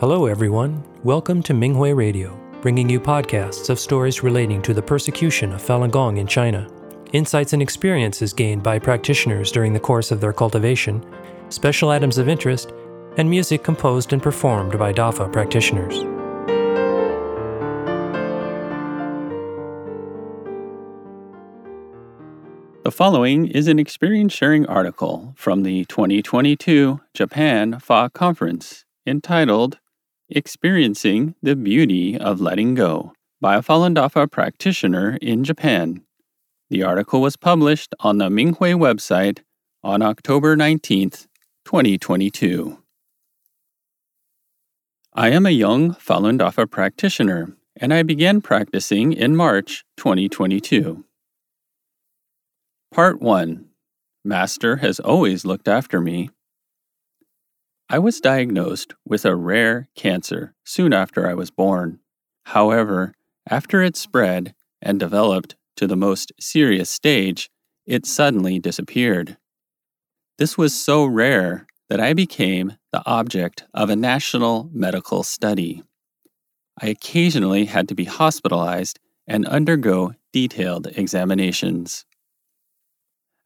Hello, everyone. Welcome to Minghui Radio, bringing you podcasts of stories relating to the persecution of Falun Gong in China, insights and experiences gained by practitioners during the course of their cultivation, special items of interest, and music composed and performed by DAFA practitioners. The following is an experience sharing article from the 2022 Japan Fa Conference entitled Experiencing the Beauty of Letting Go by a Falun Dafa practitioner in Japan. The article was published on the Minghui website on October 19th, 2022. I am a young Falun Dafa practitioner, and I began practicing in March 2022. Part 1 Master has always looked after me. I was diagnosed with a rare cancer soon after I was born. However, after it spread and developed to the most serious stage, it suddenly disappeared. This was so rare that I became the object of a national medical study. I occasionally had to be hospitalized and undergo detailed examinations.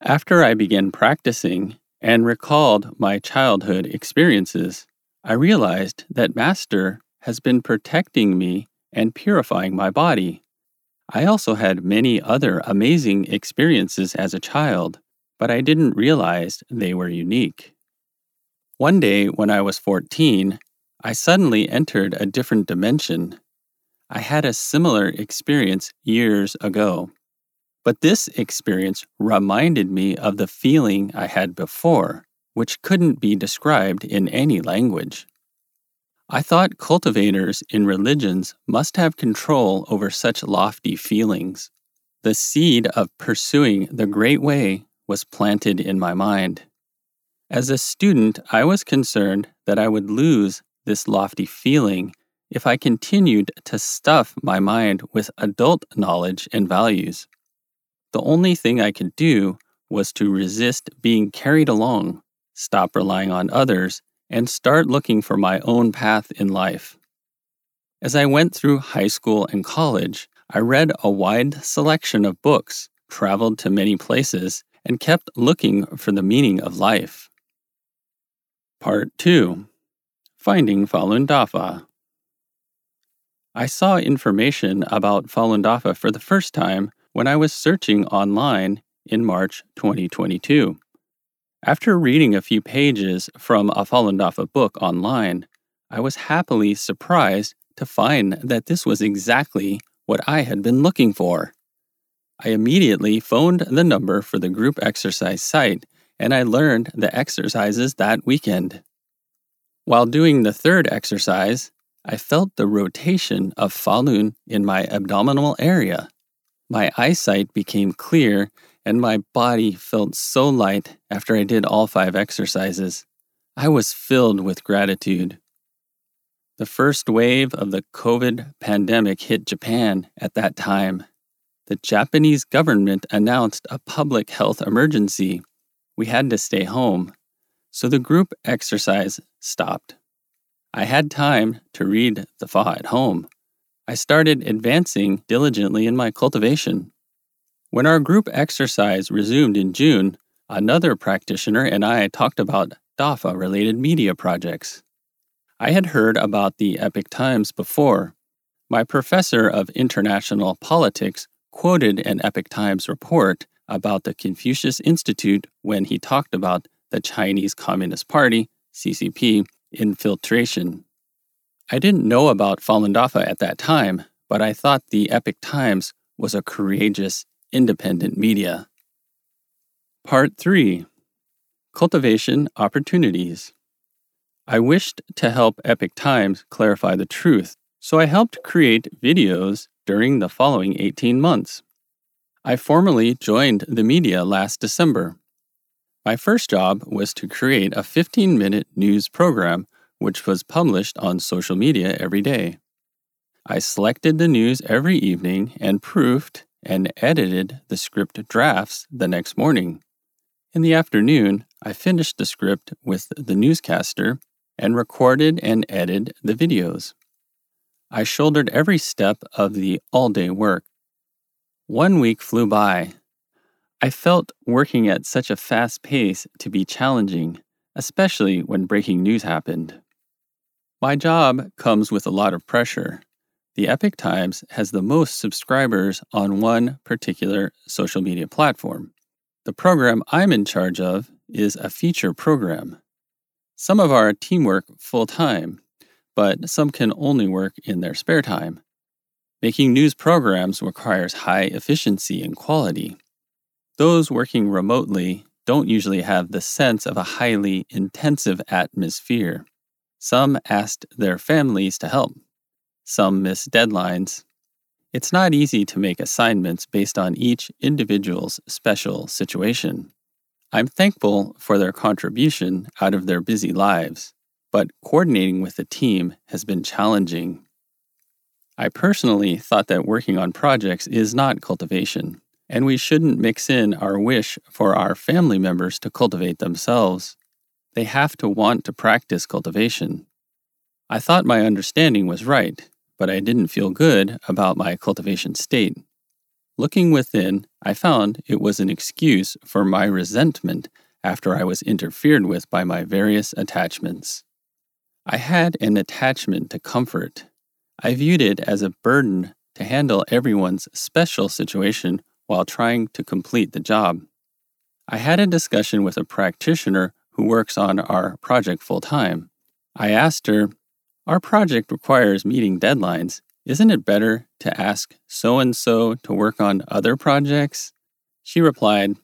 After I began practicing and recalled my childhood experiences, I realized that Master has been protecting me and purifying my body. I also had many other amazing experiences as a child, but I didn't realize they were unique. One day when I was 14, I suddenly entered a different dimension. I had a similar experience years ago. But this experience reminded me of the feeling I had before, which couldn't be described in any language. I thought cultivators in religions must have control over such lofty feelings. The seed of pursuing the Great Way was planted in my mind. As a student, I was concerned that I would lose this lofty feeling if I continued to stuff my mind with adult knowledge and values. The only thing I could do was to resist being carried along, stop relying on others, and start looking for my own path in life. As I went through high school and college, I read a wide selection of books, traveled to many places, and kept looking for the meaning of life. Part 2 Finding Falun Dafa I saw information about Falun Dafa for the first time when I was searching online in March 2022. After reading a few pages from a Falun Dafa book online, I was happily surprised to find that this was exactly what I had been looking for. I immediately phoned the number for the group exercise site and I learned the exercises that weekend. While doing the third exercise, I felt the rotation of Falun in my abdominal area. My eyesight became clear and my body felt so light after I did all five exercises. I was filled with gratitude. The first wave of the COVID pandemic hit Japan at that time. The Japanese government announced a public health emergency. We had to stay home, so the group exercise stopped. I had time to read the Fa at home. I started advancing diligently in my cultivation. When our group exercise resumed in June, another practitioner and I talked about DAFA related media projects. I had heard about the Epoch Times before. My professor of international politics quoted an Epoch Times report about the Confucius Institute when he talked about the Chinese Communist Party, CCP, infiltration I didn't know about Falun Dafa at that time, but I thought the Epoch Times was a courageous, independent media. Part 3 Cultivation Opportunities I wished to help Epoch Times clarify the truth, so I helped create videos during the following 18 months. I formally joined the media last December. My first job was to create a 15 minute news program which was published on social media every day. I selected the news every evening and proofed and edited the script drafts the next morning. In the afternoon, I finished the script with the newscaster and recorded and edited the videos. I shouldered every step of the all day work. One week flew by. I felt working at such a fast pace to be challenging, especially when breaking news happened. My job comes with a lot of pressure. The Epoch Times has the most subscribers on one particular social media platform. The program I'm in charge of is a feature program. Some of our team work full time, but some can only work in their spare time. Making news programs requires high efficiency and quality. Those working remotely don't usually have the sense of a highly intensive atmosphere. Some asked their families to help. Some miss deadlines. It's not easy to make assignments based on each individual's special situation. I'm thankful for their contribution out of their busy lives, but coordinating with the team has been challenging. I personally thought that working on projects is not cultivation, and we shouldn't mix in our wish for our family members to cultivate themselves. They have to want to practice cultivation. I thought my understanding was right, but I didn't feel good about my cultivation state. Looking within, I found it was an excuse for my resentment after I was interfered with by my various attachments. I had an attachment to comfort. I viewed it as a burden to handle everyone's special situation while trying to complete the job. I had a discussion with a practitioner who works on our project full time. I asked her our project requires meeting deadlines. Isn't it better to ask so and so to work on other projects? She replied,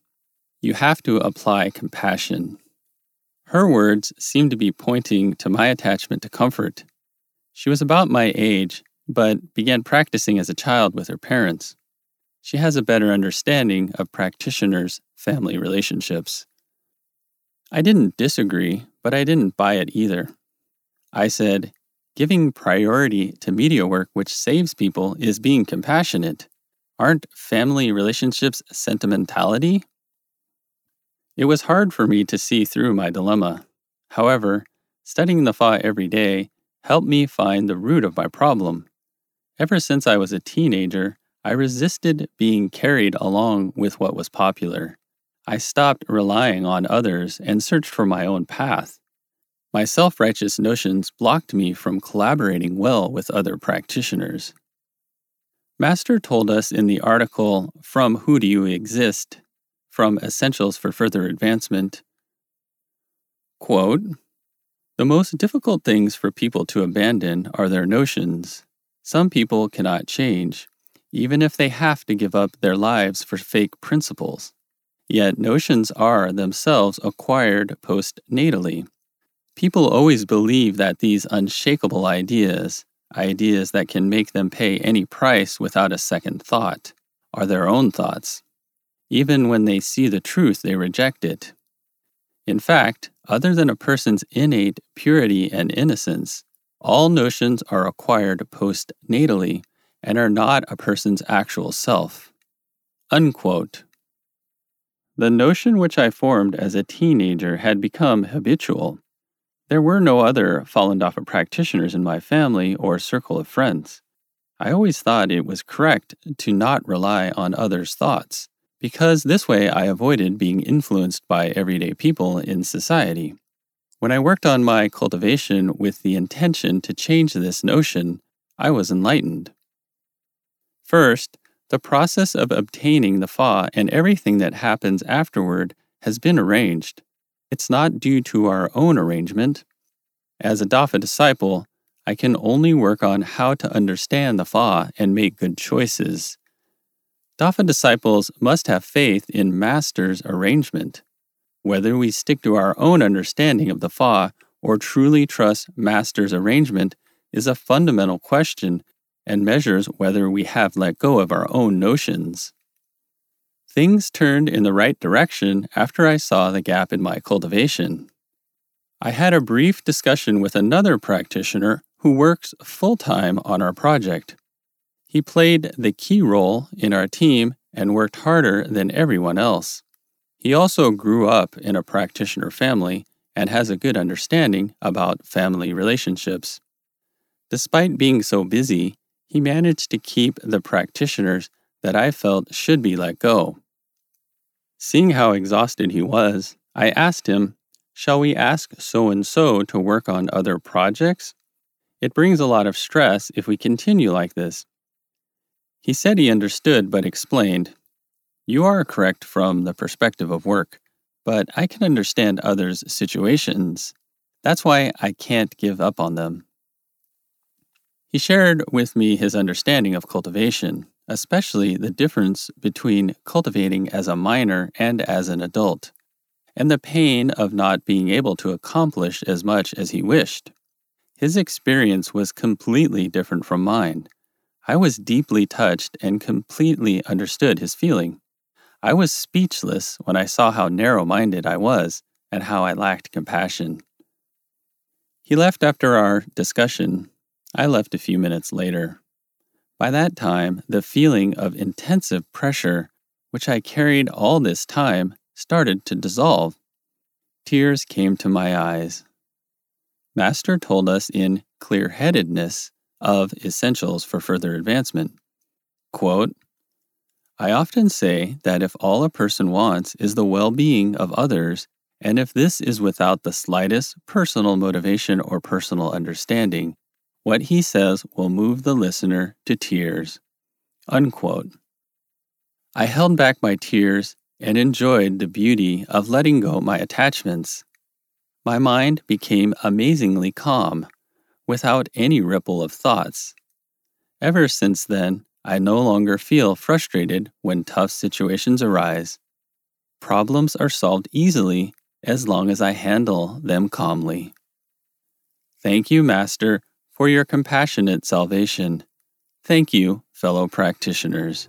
You have to apply compassion. Her words seemed to be pointing to my attachment to comfort. She was about my age, but began practicing as a child with her parents. She has a better understanding of practitioners' family relationships. I didn't disagree, but I didn't buy it either. I said, Giving priority to media work which saves people is being compassionate. Aren't family relationships sentimentality? It was hard for me to see through my dilemma. However, studying the Fa every day helped me find the root of my problem. Ever since I was a teenager, I resisted being carried along with what was popular. I stopped relying on others and searched for my own path. My self righteous notions blocked me from collaborating well with other practitioners. Master told us in the article For Whom Do You Exist? From Essentials for Further Advancement quote, The most difficult things for people to abandon are their notions. Some people cannot change, even if they have to give up their lives for fake principles. Yet notions are themselves acquired postnatally People always believe that these unshakable ideas, ideas that can make them pay any price without a second thought, are their own thoughts. Even when they see the truth, they reject it. In fact, other than a person's innate purity and innocence, all notions are acquired postnatally and are not a person's actual self. Unquote. The notion which I formed as a teenager had become habitual. There were no other Falun Dafa practitioners in my family or circle of friends. I always thought it was correct to not rely on others' thoughts, because this way I avoided being influenced by everyday people in society. When I worked on my cultivation with the intention to change this notion, I was enlightened. First, the process of obtaining the Fa and everything that happens afterward has been arranged. It's not due to our own arrangement. As a Dafa disciple, I can only work on how to understand the Fa and make good choices. Dafa disciples must have faith in Master's arrangement. Whether we stick to our own understanding of the Fa or truly trust Master's arrangement is a fundamental question and measures whether we have let go of our own notions. Things turned in the right direction after I saw the gap in my cultivation. I had a brief discussion with another practitioner who works full time on our project. He played the key role in our team and worked harder than everyone else. He also grew up in a practitioner family and has a good understanding about family relationships. Despite being so busy, he managed to keep the practitioners that I felt should be let go. Seeing how exhausted he was, I asked him, Shall we ask so and so to work on other projects? It brings a lot of stress if we continue like this. He said he understood but explained, You are correct from the perspective of work, but I can understand others' situations. That's why I can't give up on them. He shared with me his understanding of cultivation, especially the difference between cultivating as a minor and as an adult, and the pain of not being able to accomplish as much as he wished. His experience was completely different from mine. I was deeply touched and completely understood his feeling. I was speechless when I saw how narrow minded I was and how I lacked compassion. He left after our discussion. I left a few minutes later. By that time, the feeling of intensive pressure, which I carried all this time, started to dissolve. Tears came to my eyes. Master told us in Clear Headedness of Essentials for Further Advancement. Quote, I often say that if all a person wants is the well being of others, and if this is without the slightest personal motivation or personal understanding, what he says will move the listener to tears. Unquote. I held back my tears and enjoyed the beauty of letting go my attachments my mind became amazingly calm, without any ripple of thoughts. Ever since then, I no longer feel frustrated when tough situations arise. Problems are solved easily as long as I handle them calmly. Thank you, Master, for your compassionate salvation. Thank you, fellow practitioners.